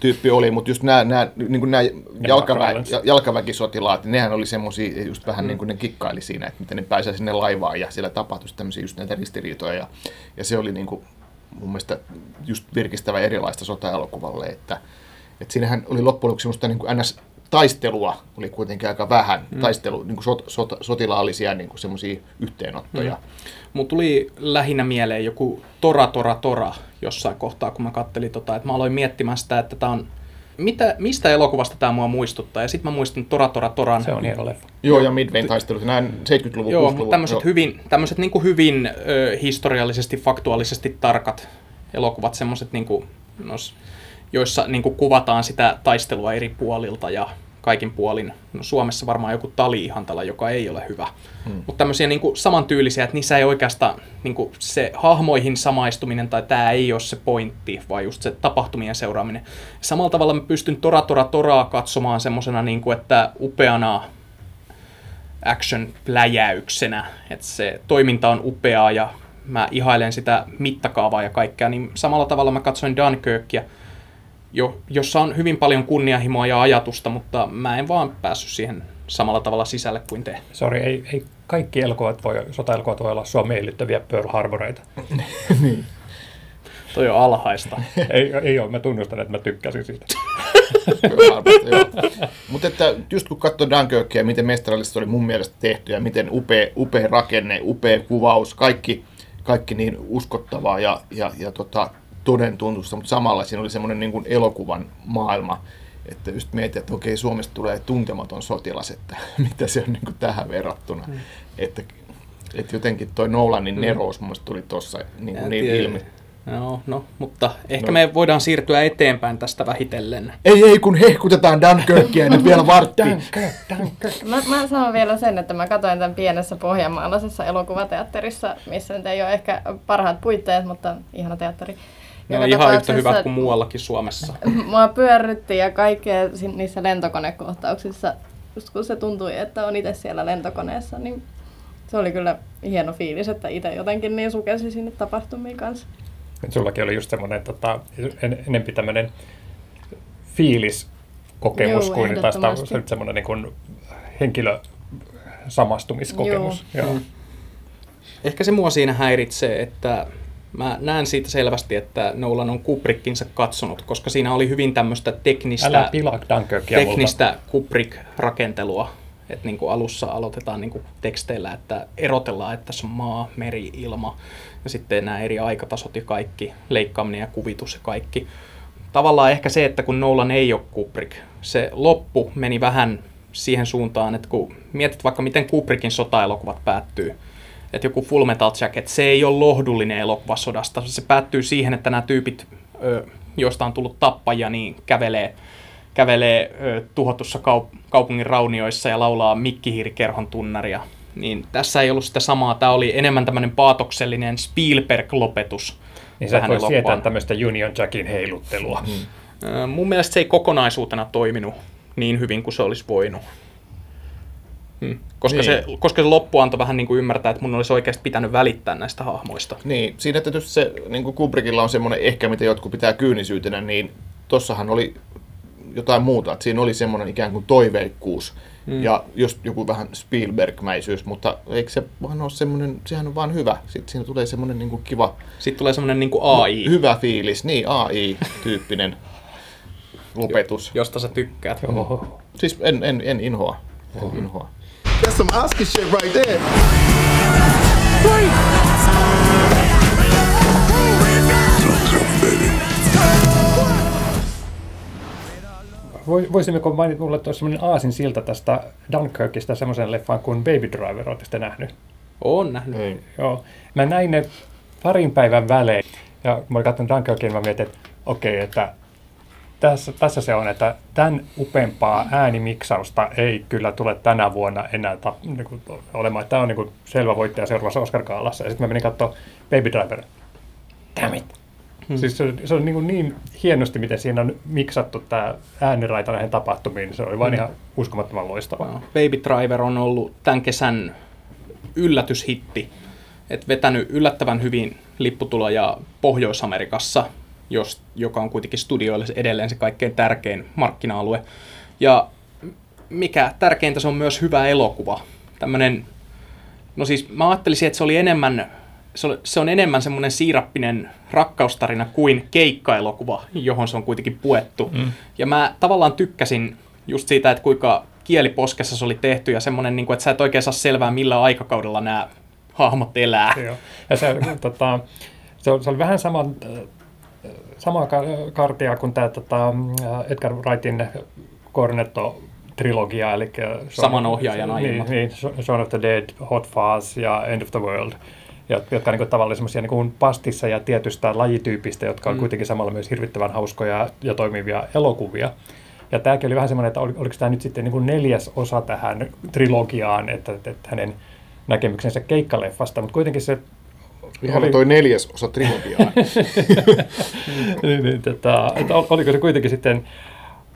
tyyppi oli, mutta just nämä, nämä, niin kuin nämä jalkavä, jalkaväkisotilaat, niin nehän oli semmoisia, just vähän niin kuin ne kikkaili siinä, että miten ne pääsee sinne laivaan ja siellä tapahtui tämmöisiä just näitä ristiriitoja ja, ja se oli niin kuin mun mielestä just virkistävä erilaista sotaelokuvalle, että, että siinähän oli loppujen lopuksi semmoista niin kuin NS taistelua oli kuitenkin aika vähän, mm. taistelu, niin kuin sot, sot, sotilaallisia niin kuin semmoisia yhteenottoja. Mm. Mulla tuli lähinnä mieleen joku Tora Tora Tora jossain kohtaa, kun mä kattelin tota, että mä aloin miettimään sitä, että tää on, mitä, mistä elokuvasta tämä mua muistuttaa. Ja sitten mä muistin Tora Tora Toran. Se on hieno leffa. Joo, ja Midwayn taistelut, näin 70-luvun, Joo, 60-luvun. mutta tämmöiset hyvin, tämmöiset niinku hyvin ö, historiallisesti, faktuaalisesti tarkat elokuvat, semmoiset niinku, joissa niinku kuvataan sitä taistelua eri puolilta ja kaikin puolin. No, Suomessa varmaan joku Tali-ihantala, joka ei ole hyvä. Hmm. Mutta tämmöisiä niinku samantyylisiä, että niissä ei oikeastaan niinku se hahmoihin samaistuminen tai tämä ei ole se pointti, vaan just se tapahtumien seuraaminen. Samalla tavalla mä pystyn Tora Tora Toraa katsomaan semmoisena, niinku, että upeana action-pläjäyksenä, että se toiminta on upeaa ja mä ihailen sitä mittakaavaa ja kaikkea, niin samalla tavalla mä katsoin Dunkirkia, jo, jossa on hyvin paljon kunnianhimoa ja ajatusta, mutta mä en vaan päässyt siihen samalla tavalla sisälle kuin te. Sori, ei, ei kaikki elokuvat voi, sota-elokuvat voi olla sua miellyttäviä Pearl Harboreita. Toi on alhaista. ei, ei ole, mä tunnustan, että mä tykkäsin siitä. Mutta että just kun katsoo Dunkirkia, miten mestarallista se oli mun mielestä tehty ja miten upea, upea rakenne, upea kuvaus, kaikki, kaikki niin uskottavaa ja, ja, ja tota, toden tuntusta, mutta samalla siinä oli semmoinen niin elokuvan maailma, että just mietin, että okei, Suomesta tulee tuntematon sotilas, että mitä se on niin kuin tähän verrattuna. Mm. Että, että jotenkin toi Nolanin nerous mun mielestä tuli tuossa niin, kuin niin ilmi. No, no, mutta ehkä no. me voidaan siirtyä eteenpäin tästä vähitellen. Ei, ei, kun hehkutetaan Dunkirkia nyt vielä vartti. Dunkirk, Dunkirk. Mä, mä sanon vielä sen, että mä katsoin tämän pienessä pohjanmaalaisessa elokuvateatterissa, missä nyt ei ole ehkä parhaat puitteet, mutta ihana teatteri. Ne on ihan yhtä hyvät kuin muuallakin Suomessa. Mua pyörrytti ja kaikkea niissä lentokonekohtauksissa, just kun se tuntui, että on itse siellä lentokoneessa, niin se oli kyllä hieno fiilis, että itse jotenkin niin sukelsi sinne tapahtumiin kanssa. Sullakin oli just semmoinen tota, en, enempi tämmöinen fiiliskokemus Juu, kuin taas semmoinen niin kuin henkilösamastumiskokemus. Joo. Joo. Mm. Ehkä se mua siinä häiritsee, että mä näen siitä selvästi, että Nolan on Kubrickinsa katsonut, koska siinä oli hyvin tämmöistä teknistä, teknistä Kubrick-rakentelua. Että niin kuin alussa aloitetaan niin kuin teksteillä, että erotellaan, että tässä on maa, meri, ilma ja sitten nämä eri aikatasot ja kaikki, leikkaaminen ja kuvitus ja kaikki. Tavallaan ehkä se, että kun Nolan ei ole Kubrick, se loppu meni vähän siihen suuntaan, että kun mietit vaikka miten Kubrickin sotaelokuvat päättyy, että joku Full Metal Jacket, se ei ole lohdullinen elokuva sodasta. Se päättyy siihen, että nämä tyypit, joista on tullut tappajia, niin kävelee, kävelee tuhotussa kaup- kaupungin raunioissa ja laulaa mikkihiirikerhon tunnaria. Niin tässä ei ollut sitä samaa. Tämä oli enemmän tämmöinen paatoksellinen Spielberg-lopetus. Niin sä et voi sietää tämmöistä Union Jackin heiluttelua. Mm. Mun mielestä se ei kokonaisuutena toiminut niin hyvin kuin se olisi voinut. Hmm. Koska, Niin. se, koska se loppu antoi vähän niin kuin ymmärtää, että mun olisi oikeasti pitänyt välittää näistä hahmoista. Niin, siinä tietysti se, niin kuin Kubrickilla on semmoinen ehkä, mitä jotkut pitää kyynisyytenä, niin tossahan oli jotain muuta. Että siinä oli semmoinen ikään kuin toiveikkuus mm. ja just joku vähän Spielberg-mäisyys, mutta eikö se vaan ole semmoinen, sehän on vaan hyvä. Sitten siinä tulee semmoinen niin kuin kiva, Sitten tulee semmoinen niin kuin AI, hyvä fiilis, niin AI-tyyppinen lopetus. josta sä tykkäät. Oho. Siis en, en, en inhoa. En inhoa. That's some Oscar shit right there. Voi- Voisimmeko mainita mulle tuossa semmoinen aasin silta tästä Dunkirkista semmoisen leffan kuin Baby Driver, ootte sitä nähnyt? Oon nähnyt. Ei. Joo. Mä näin ne parin päivän välein. Ja kun mä olin katsonut Dunkirkin, mä mietin, että okei, että tässä, tässä se on, että tämän upeampaa äänimiksausta ei kyllä tule tänä vuonna enää ta, niin kuin, olemaan. Tämä on niin kuin selvä voittaja seuraavassa Oscar-kaalassa. Ja sitten mä menin katsoa Baby Driver. Damn it. Hmm. Siis se, se on niin, niin hienosti, miten siinä on miksattu tämä ääniraita näihin tapahtumiin. Se oli vain ihan uskomattoman loistavaa. No, Baby Driver on ollut tämän kesän yllätyshitti. et vetänyt yllättävän hyvin lipputuloja Pohjois-Amerikassa, jos, joka on kuitenkin studioille edelleen se kaikkein tärkein markkina-alue. Ja mikä tärkeintä, se on myös hyvä elokuva. Tämmönen, no siis mä ajattelisin, että se oli enemmän, se, oli, se on enemmän semmoinen siirappinen rakkaustarina kuin keikkaelokuva, johon se on kuitenkin puettu. Mm. Ja mä tavallaan tykkäsin just siitä, että kuinka kieliposkessa se oli tehty ja semmoinen, niin kuin, että sä et oikein saa selvää, millä aikakaudella nämä hahmot elää. Joo. Ja se, tota, se, oli, se oli vähän sama, samaa kartia kuin tämä tota, Edgar Wrightin Cornetto-trilogia, eli Saman ohjaajan niin, niin, Shaun of the Dead, Hot Fuzz ja End of the World jotka niin tavallaan semmoisia niin pastissa ja tietystä lajityypistä, jotka on mm. kuitenkin samalla myös hirvittävän hauskoja ja toimivia elokuvia. Ja tämäkin oli vähän semmoinen, että oliko tämä nyt sitten niin kuin neljäs osa tähän trilogiaan, että, että hänen näkemyksensä keikkaleffasta, mutta kuitenkin se Ihan oli... toi neljäs osa trilogiaa. niin, niin, tota, että oliko se kuitenkin sitten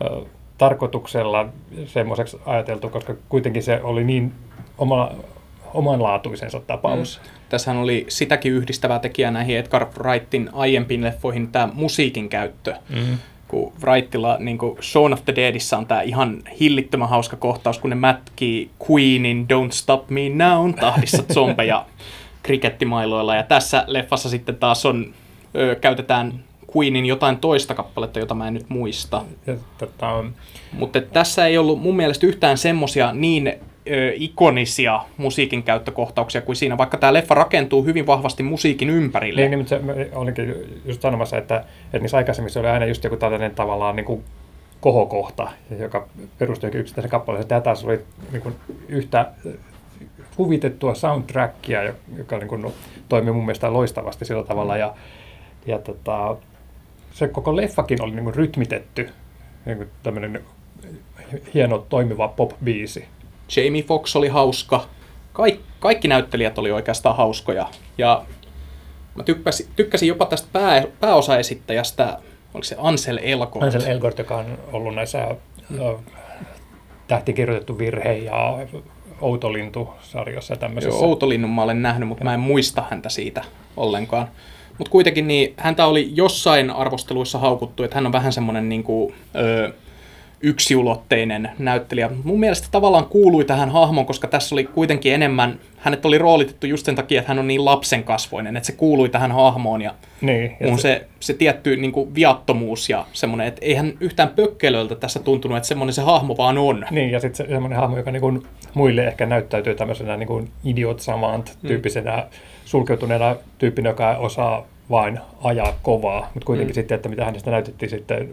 äh, tarkoituksella semmoiseksi ajateltu, koska kuitenkin se oli niin oma, omanlaatuisensa tapaus. Mm. Tässähän oli sitäkin yhdistävää tekijää näihin Edgar Wrightin aiempiin leffoihin, tämä musiikin käyttö. Mm kun Wrightilla, niin kuin Shaun of the Deadissä on tämä ihan hillittömän hauska kohtaus, kun ne mätkii Queenin Don't Stop Me Now tahdissa zombeja krikettimailoilla. Ja tässä leffassa sitten taas on, ö, käytetään Queenin jotain toista kappaletta, jota mä en nyt muista. Tota... Mutta tässä ei ollut mun mielestä yhtään semmosia niin ö, ikonisia musiikin käyttökohtauksia kuin siinä, vaikka tämä leffa rakentuu hyvin vahvasti musiikin ympärille. Niin, niin se, olinkin just sanomassa, että, että niissä aikaisemmissa oli aina just joku tällainen tavallaan niin kuin kohokohta, joka perustui yksittäisen kappaleeseen. Tämä taas oli niin kuin yhtä huvitettua soundtrackia, joka niin kuin, toimi mun mielestä loistavasti sillä tavalla. Ja, ja tota, se koko leffakin oli niin kuin rytmitetty, niin kuin tämmöinen hieno toimiva pop-biisi. Jamie Foxx oli hauska. Kaik, kaikki näyttelijät oli oikeastaan hauskoja. Ja mä tykkäsin, tykkäsin jopa tästä pää, pääosaesittäjästä, oliko se Ansel Elgort? Ansel Elgort, joka on ollut näissä tähtikirjoitettu virhe ja Outolintu-sarjassa tämmöisessä. Joo, Outolinnun mä olen nähnyt, mutta mä en muista häntä siitä ollenkaan. Mutta kuitenkin niin, häntä oli jossain arvosteluissa haukuttu, että hän on vähän semmoinen niin kuin, öö, yksiulotteinen näyttelijä. Mun mielestä tavallaan kuului tähän hahmoon, koska tässä oli kuitenkin enemmän, hänet oli roolitettu just sen takia, että hän on niin lapsen kasvoinen, että se kuului tähän hahmoon ja, niin, mun se, se, se tietty niin kuin viattomuus ja semmoinen, että eihän yhtään pökkelöltä tässä tuntunut, että semmoinen se hahmo vaan on. Niin, ja sitten se, semmoinen hahmo, joka niin kuin muille ehkä näyttäytyy tämmöisenä niin kuin idiot samant tyyppisenä mm. sulkeutuneena tyyppinä, joka osaa vain ajaa kovaa, mutta kuitenkin mm. sitten, että mitä hänestä näytettiin sitten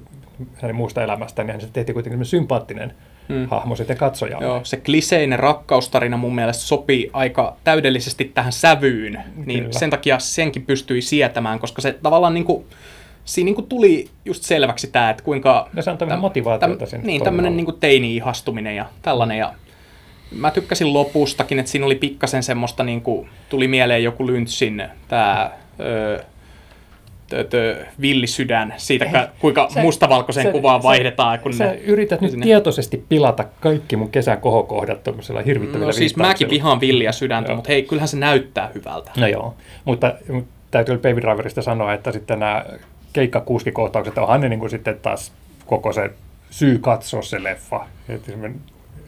hänen muusta elämästään, niin hänestä tehtiin kuitenkin sympaattinen mm. hahmo sitten katsojalle. Joo, se kliseinen rakkaustarina mun mielestä sopii aika täydellisesti tähän sävyyn, niin Kyllä. sen takia senkin pystyi sietämään, koska se tavallaan niin kuin, siinä niin kuin tuli just selväksi tämä, että kuinka... Ja se on tämmöinen motivaatiota täm, Niin, tämmöinen niin teini-ihastuminen ja tällainen. Ja mä tykkäsin lopustakin, että siinä oli pikkasen semmoista, niin kuin, tuli mieleen joku Lyntsin tämä villisydän siitä, Ei, kuinka se, mustavalkoisen se, kuvaan se, vaihdetaan. Kun sä ne, yrität nyt sinne. tietoisesti pilata kaikki mun kesän kohokohdat tuollaisella hirvittävillä No siis mäkin vihaan villiä sydäntä, mutta hei, kyllähän se näyttää hyvältä. No joo, mutta, täytyy Baby Driverista sanoa, että sitten nämä keikkakuskikohtaukset onhan ne niin kuin sitten taas koko se syy katsoa se leffa. Että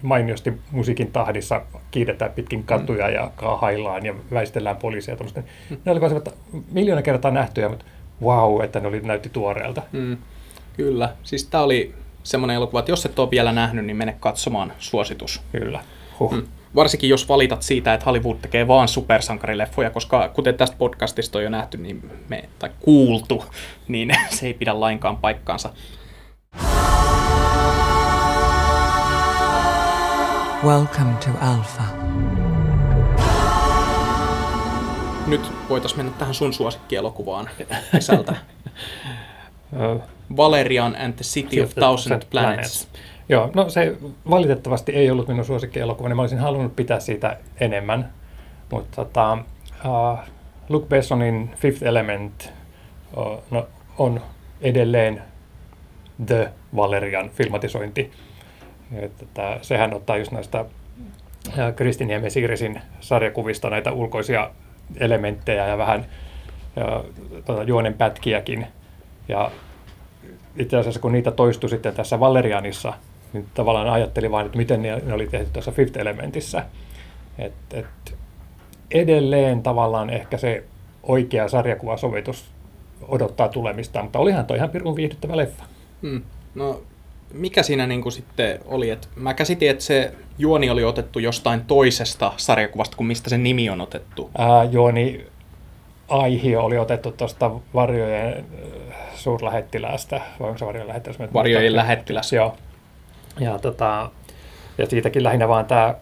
mainiosti musiikin tahdissa kiidetään pitkin katuja mm. ja kaahaillaan ja väistellään poliisia. Mm. Ne olivat miljoona kertaa nähtyjä, mutta wow, että ne oli, näytti tuoreelta. Mm, kyllä. Siis tämä oli semmoinen elokuva, että jos et ole vielä nähnyt, niin mene katsomaan suositus. Kyllä. Huh. Mm. Varsinkin jos valitat siitä, että Hollywood tekee vaan supersankarileffoja, koska kuten tästä podcastista on jo nähty niin me, tai kuultu, niin se ei pidä lainkaan paikkaansa. Welcome to Alpha. Nyt voitaisiin mennä tähän sun suosikkielokuvaan kesältä. Valerian and the City of Thousand Planets. Joo, no se valitettavasti ei ollut minun suosikkielokuva, niin mä olisin halunnut pitää siitä enemmän. Mutta tota, uh, Luke Bessonin Fifth Element uh, no, on edelleen The Valerian filmatisointi. Että, että, sehän ottaa just näistä Kristin Niemen Siirisin sarjakuvista näitä ulkoisia elementtejä ja vähän ja, tuota, juonenpätkiäkin. Ja itse asiassa kun niitä toistui sitten tässä Valerianissa, niin tavallaan ajattelin vain, että miten ne, oli tehty tuossa Fifth Elementissä. Et, et edelleen tavallaan ehkä se oikea sarjakuvasovitus odottaa tulemista, mutta olihan toi ihan pirun viihdyttävä leffa. Hmm. No, mikä siinä niin kuin sitten oli? Et mä käsitin, että se juoni oli otettu jostain toisesta sarjakuvasta kuin mistä se nimi on otettu. Ää, juoni aihio oli otettu tuosta Varjojen äh, suurlähettiläästä, vai onko se Varjojen lähettiläs? Varjojen lähettiläs. Joo. Ja, tota, ja siitäkin lähinnä vaan tämä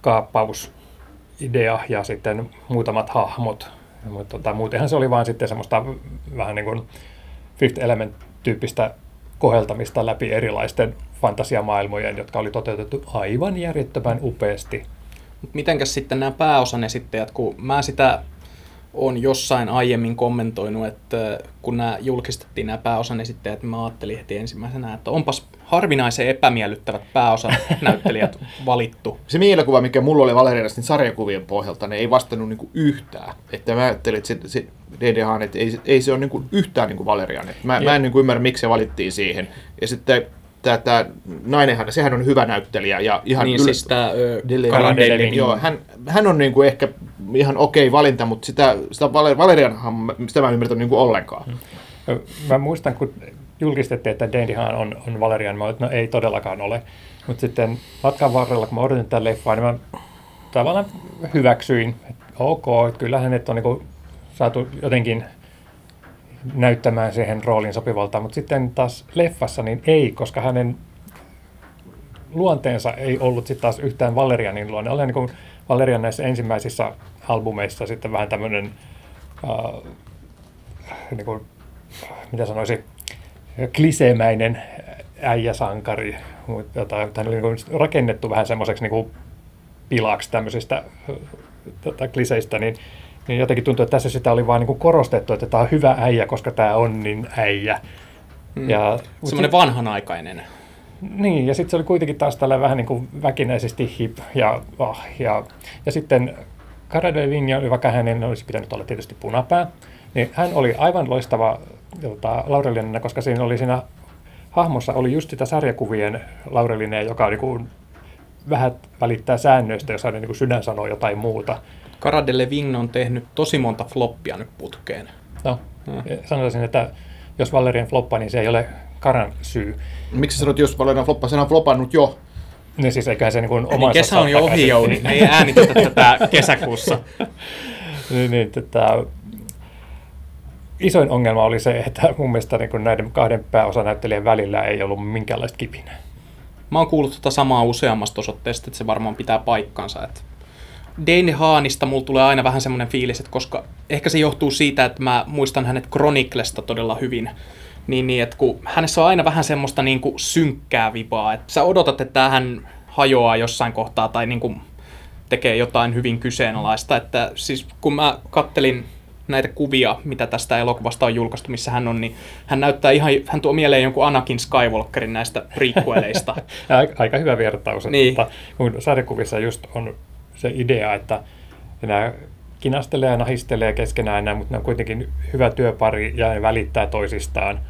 kaappausidea ja sitten muutamat hahmot. Mutta tota, muutenhan se oli vaan sitten semmoista vähän niin kuin Fifth Element-tyyppistä koheltamista läpi erilaisten fantasiamaailmojen, jotka oli toteutettu aivan järjettömän upeasti. Mitenkäs sitten nämä pääosan esittäjät, kun mä sitä on jossain aiemmin kommentoinut, että kun nämä julkistettiin nämä pääosan esittäjät, niin mä ajattelin heti ensimmäisenä, että onpas harvinaisen epämiellyttävät pääosan näyttelijät valittu. Se mielikuva, mikä mulla oli Valerianasta niin sarjakuvien pohjalta, ne ei vastannut niinku yhtään. Että mä ajattelin, että se, se DDH, että ei, ei se ole niinku yhtään niinku Valerian. Mä, mä en niinku ymmärrä, miksi se valittiin siihen. Ja tämä, tämä nainenhan, sehän on hyvä näyttelijä ja ihan niin, yl... siis tämä Delevingne, joo, hän, hän on niinku ehkä ihan okei okay valinta, mutta sitä, sitä Valerianhan, sitä mä en ymmärtänyt niinku ollenkaan. Hmm. Mä muistan, kun julkistettiin, että Dandyhan on, on Valerian, mä olin, no ei todellakaan ole. Mutta sitten matkan varrella, kun mä odotin tätä leffaa, niin mä tavallaan hyväksyin, että ok, että kyllä hänet on niin saatu jotenkin näyttämään siihen roolin sopivalta, mutta sitten taas leffassa niin ei, koska hänen luonteensa ei ollut sitten taas yhtään Valerianin luonne. Olen niin Valerian näissä ensimmäisissä albumeissa sitten vähän tämmöinen, äh, niin kuin, mitä sanoisi, kliseemäinen äijäsankari, jota on niin rakennettu vähän semmoiseksi niin pilaksi tämmöisistä tota, kliseistä, niin, niin jotenkin tuntuu, että tässä sitä oli vaan niin korostettu, että tämä on hyvä äijä, koska tämä on niin äijä. Mm. Ja, Semmoinen vanhanaikainen. Niin, ja sitten se oli kuitenkin taas tällä vähän niin kuin väkinäisesti hip ja, oh, ja, ja sitten Cara Delevingne, vaikka hänen olisi pitänyt olla tietysti punapää, niin hän oli aivan loistava tota, Laurelinen, koska siinä oli siinä hahmossa oli just sitä sarjakuvien Laurelinen, joka niin kuin, vähän välittää säännöistä, jos hänen niin sydän sanoo jotain muuta. Cara Delevingne on tehnyt tosi monta floppia nyt putkeen. No, hmm. sanoisin, että jos Valerian floppa, niin se ei ole Karan syy. Miksi sanot, jos Valerian floppa? Sen on flopannut jo. Niin siis eiköhän se niin kuin niin kesä on jo ohi jo, niin ei äänitetä tätä kesäkuussa. niin, niin, tätä, isoin ongelma oli se, että mun mielestä niin kuin näiden kahden pääosanäyttelijän välillä ei ollut minkäänlaista kipinää. Mä oon kuullut tätä samaa useammasta osoitteesta, että se varmaan pitää paikkansa. Että Dane Haanista mulla tulee aina vähän semmoinen fiilis, että koska ehkä se johtuu siitä, että mä muistan hänet Chroniclesta todella hyvin, niin, niin että kun hänessä on aina vähän semmoista niin kuin synkkää vipaa, että sä odotat, että hän hajoaa jossain kohtaa tai niin kuin tekee jotain hyvin kyseenalaista, että siis kun mä kattelin näitä kuvia, mitä tästä elokuvasta on julkaistu, missä hän on, niin hän näyttää ihan, hän tuo mieleen jonkun Anakin Skywalkerin näistä prequeleista. Aika hyvä vertaus, niin. mutta kun sarjakuvissa just on se idea, että nämä kinastelee ja nahistelee keskenään, mutta ne on kuitenkin hyvä työpari ja ne välittää toisistaan.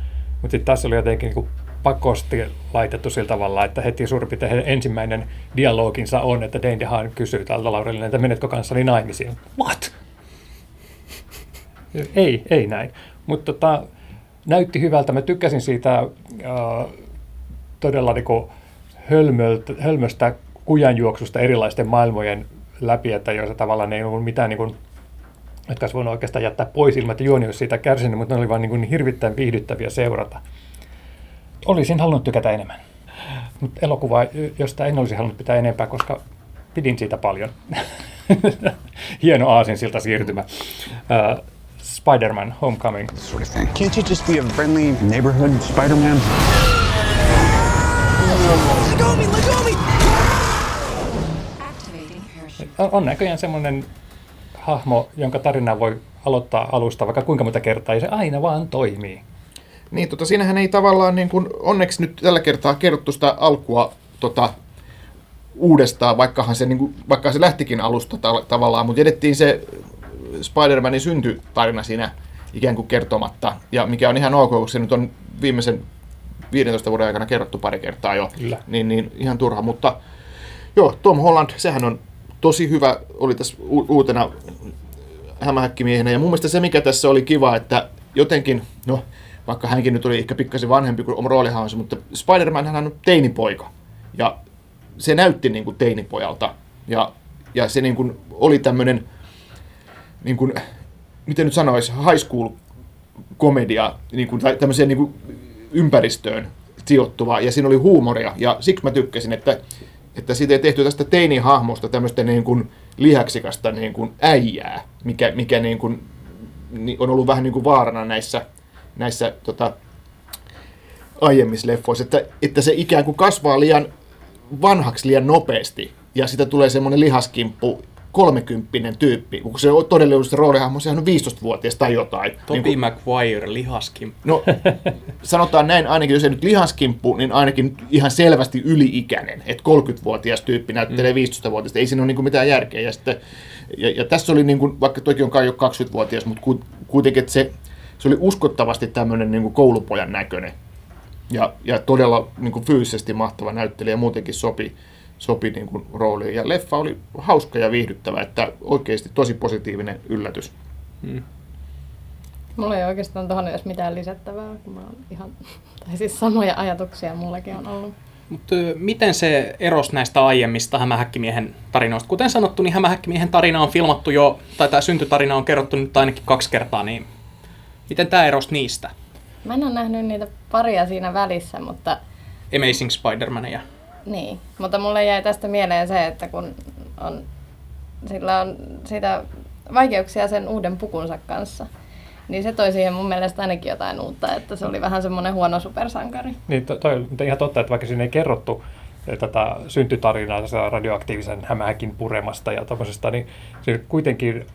Mutta sitten tässä oli jotenkin niin pakosti laitettu sillä tavalla, että heti suurin piirtein ensimmäinen dialoginsa on, että Dane DeHaan kysyy tältä Laurelille, että menetkö kanssani naimisiin. What? Ei, ei näin. Mutta tota, näytti hyvältä. Mä tykkäsin siitä äh, todella niin hölmöltä, hölmöstä kujanjuoksusta erilaisten maailmojen läpi, että joissa tavallaan ei ollut mitään niin kuin, jotka olisi voinut oikeastaan jättää pois ilman, että juoni olisi siitä kärsinyt, mutta ne oli vain niin kuin hirvittäin viihdyttäviä seurata. Olisin halunnut tykätä enemmän. Mutta elokuva, josta en olisi halunnut pitää enempää, koska pidin siitä paljon. Hieno aasin siltä siirtymä. Uh, Spider-Man Homecoming. Sort of thing. Can't you just be a friendly neighborhood Spider-Man? Legomi, Legomi! On, on näköjään semmoinen hahmo, jonka tarina voi aloittaa alusta vaikka kuinka monta kertaa, ja se aina vaan toimii. Niin, tota, siinähän ei tavallaan, niin kuin, onneksi nyt tällä kertaa kerrottu sitä alkua tota, uudestaan, vaikkahan se, niin kuin, vaikka se lähtikin alusta ta- tavallaan, mutta edettiin se Spider-Manin syntytarina siinä ikään kuin kertomatta, ja mikä on ihan ok, koska se nyt on viimeisen 15 vuoden aikana kerrottu pari kertaa jo, Kyllä. niin, niin ihan turha, mutta joo, Tom Holland, sehän on tosi hyvä, oli tässä u- uutena hämähäkkimiehenä, ja mun mielestä se, mikä tässä oli kiva, että jotenkin, no, vaikka hänkin nyt oli ehkä pikkasen vanhempi kuin oma roolihahmonsa, mutta Spider-Man hän on teinipoika, ja se näytti niin kuin teinipojalta, ja, ja se niin kuin oli tämmöinen, niin kuin, miten nyt sanoisi, high school komedia, niin kuin, tai tämmöiseen niin kuin ympäristöön sijoittuva, ja siinä oli huumoria, ja siksi mä tykkäsin, että, että siitä ei tehty tästä teinihahmosta tämmöistä niin kuin lihaksikasta niin kuin äijää, mikä, mikä niin kuin, on ollut vähän niin kuin vaarana näissä, näissä tota, aiemmissa leffoissa, että, että se ikään kuin kasvaa liian vanhaksi liian nopeasti, ja sitä tulee semmoinen lihaskimppu, kolmekymppinen tyyppi, kun se on todellisuudessa roolihahmo, sehän on 15-vuotias tai jotain. Toby Niin kuin- Maguire, lihaskin. No, sanotaan näin, ainakin jos ei nyt lihaskimppu, niin ainakin ihan selvästi yli-ikäinen. Että 30-vuotias tyyppi näyttelee 15-vuotiaista, ei siinä ole niin mitään järkeä. Ja, sitten, ja, ja tässä oli, niin kuin, vaikka toki on kai jo 20-vuotias, mutta ku- kuitenkin, että se, se oli uskottavasti tämmöinen niin kuin koulupojan näköinen. Ja, ja todella niin kuin fyysisesti mahtava näyttelijä, muutenkin sopi, sopi niin kuin rooliin. Ja leffa oli hauska ja viihdyttävä, että oikeasti tosi positiivinen yllätys. Mulla ei oikeastaan tuohon edes mitään lisättävää, kun mä ihan, tai siis samoja ajatuksia mullakin on ollut. Mutta miten se eros näistä aiemmista Hämähäkkimiehen tarinoista? Kuten sanottu, niin Hämähäkkimiehen tarina on filmattu jo, tai tämä syntytarina on kerrottu nyt ainakin kaksi kertaa, niin miten tämä eros niistä? Mä en ole nähnyt niitä paria siinä välissä, mutta Amazing Spider-Mania. Niin, mutta mulle jäi tästä mieleen se, että kun on, sillä on siitä vaikeuksia sen uuden pukunsa kanssa, niin se toi siihen mun mielestä ainakin jotain uutta, että se oli vähän semmoinen huono supersankari. Niin, to, toi, on ihan totta, että vaikka siinä ei kerrottu eh, tätä syntytarinaa tästä radioaktiivisen hämähäkin puremasta ja tämmöisestä, niin se kuitenkin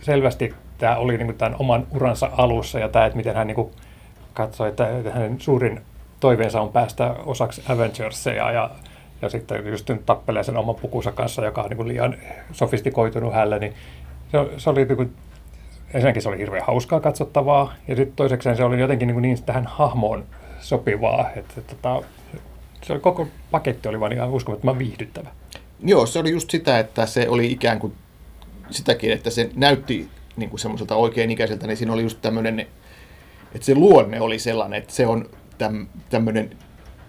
selvästi tämä oli niin tämän oman uransa alussa ja tämä, että miten hän niin katsoi, että hänen suurin toiveensa on päästä osaksi Avengersia ja, ja sitten just nyt tappelee sen oman pukunsa kanssa, joka on niin liian sofistikoitunut hälle, niin se, se oli niin kuin, ensinnäkin se oli hirveän hauskaa katsottavaa, ja sitten toisekseen se oli jotenkin niin, niin tähän hahmoon sopivaa, että, että, että se oli, koko paketti oli vaan ihan uskomattoman viihdyttävä. Joo, se oli just sitä, että se oli ikään kuin sitäkin, että se näytti niin kuin semmoiselta oikein ikäiseltä, niin siinä oli just tämmöinen, että se luonne oli sellainen, että se on täm, tämmöinen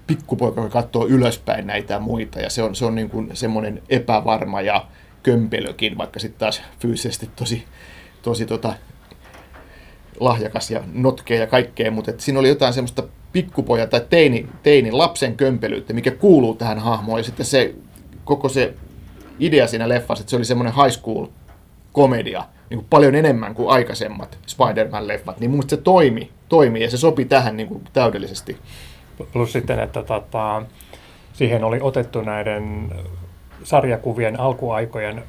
pikkupoika, joka katsoo ylöspäin näitä muita, ja se on, se on niin kuin semmoinen epävarma ja kömpelökin, vaikka sitten taas fyysisesti tosi, tosi tota, lahjakas ja notkea ja kaikkea, mutta et siinä oli jotain semmoista pikkupoja tai teini, teinin lapsen kömpelyyttä, mikä kuuluu tähän hahmoon. Ja sitten se koko se idea siinä leffassa, että se oli semmoinen high school komedia, niin kuin paljon enemmän kuin aikaisemmat Spider-Man-leffat, niin mun se toimi, toimi ja se sopi tähän niin kuin täydellisesti. Plus sitten, että tota, siihen oli otettu näiden sarjakuvien alkuaikojen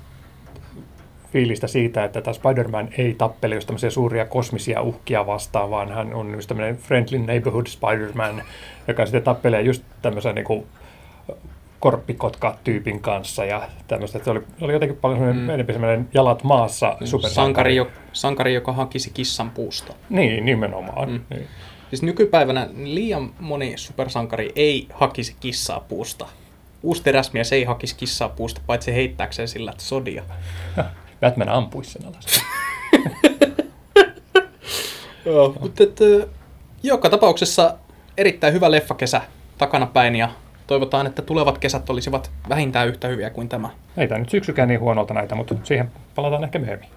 fiilistä siitä, että tämä Spider-Man ei tappele just tämmöisiä suuria kosmisia uhkia vastaan, vaan hän on just tämmöinen friendly neighborhood Spider-Man, joka sitten tappelee just tämmöisen niin korppikotka-tyypin kanssa ja tämmöistä. Että se oli, oli jotenkin paljon mm. enemmän semmoinen jalat maassa supersankari. Sankari, jo, sankari, joka hakisi kissan puusta. Niin, nimenomaan. Mm. Niin. Siis nykypäivänä liian moni supersankari ei hakisi kissaa puusta. Uusi teräsmies ei hakisi kissaa puusta, paitsi heittääkseen sillä sodia. Batman ampuisi sen alas. Joo. Mutta et, joka tapauksessa erittäin hyvä leffakesä takanapäin ja toivotaan, että tulevat kesät olisivat vähintään yhtä hyviä kuin tämä. Ei tämä nyt syksykään niin huonolta näitä, mutta siihen palataan ehkä myöhemmin.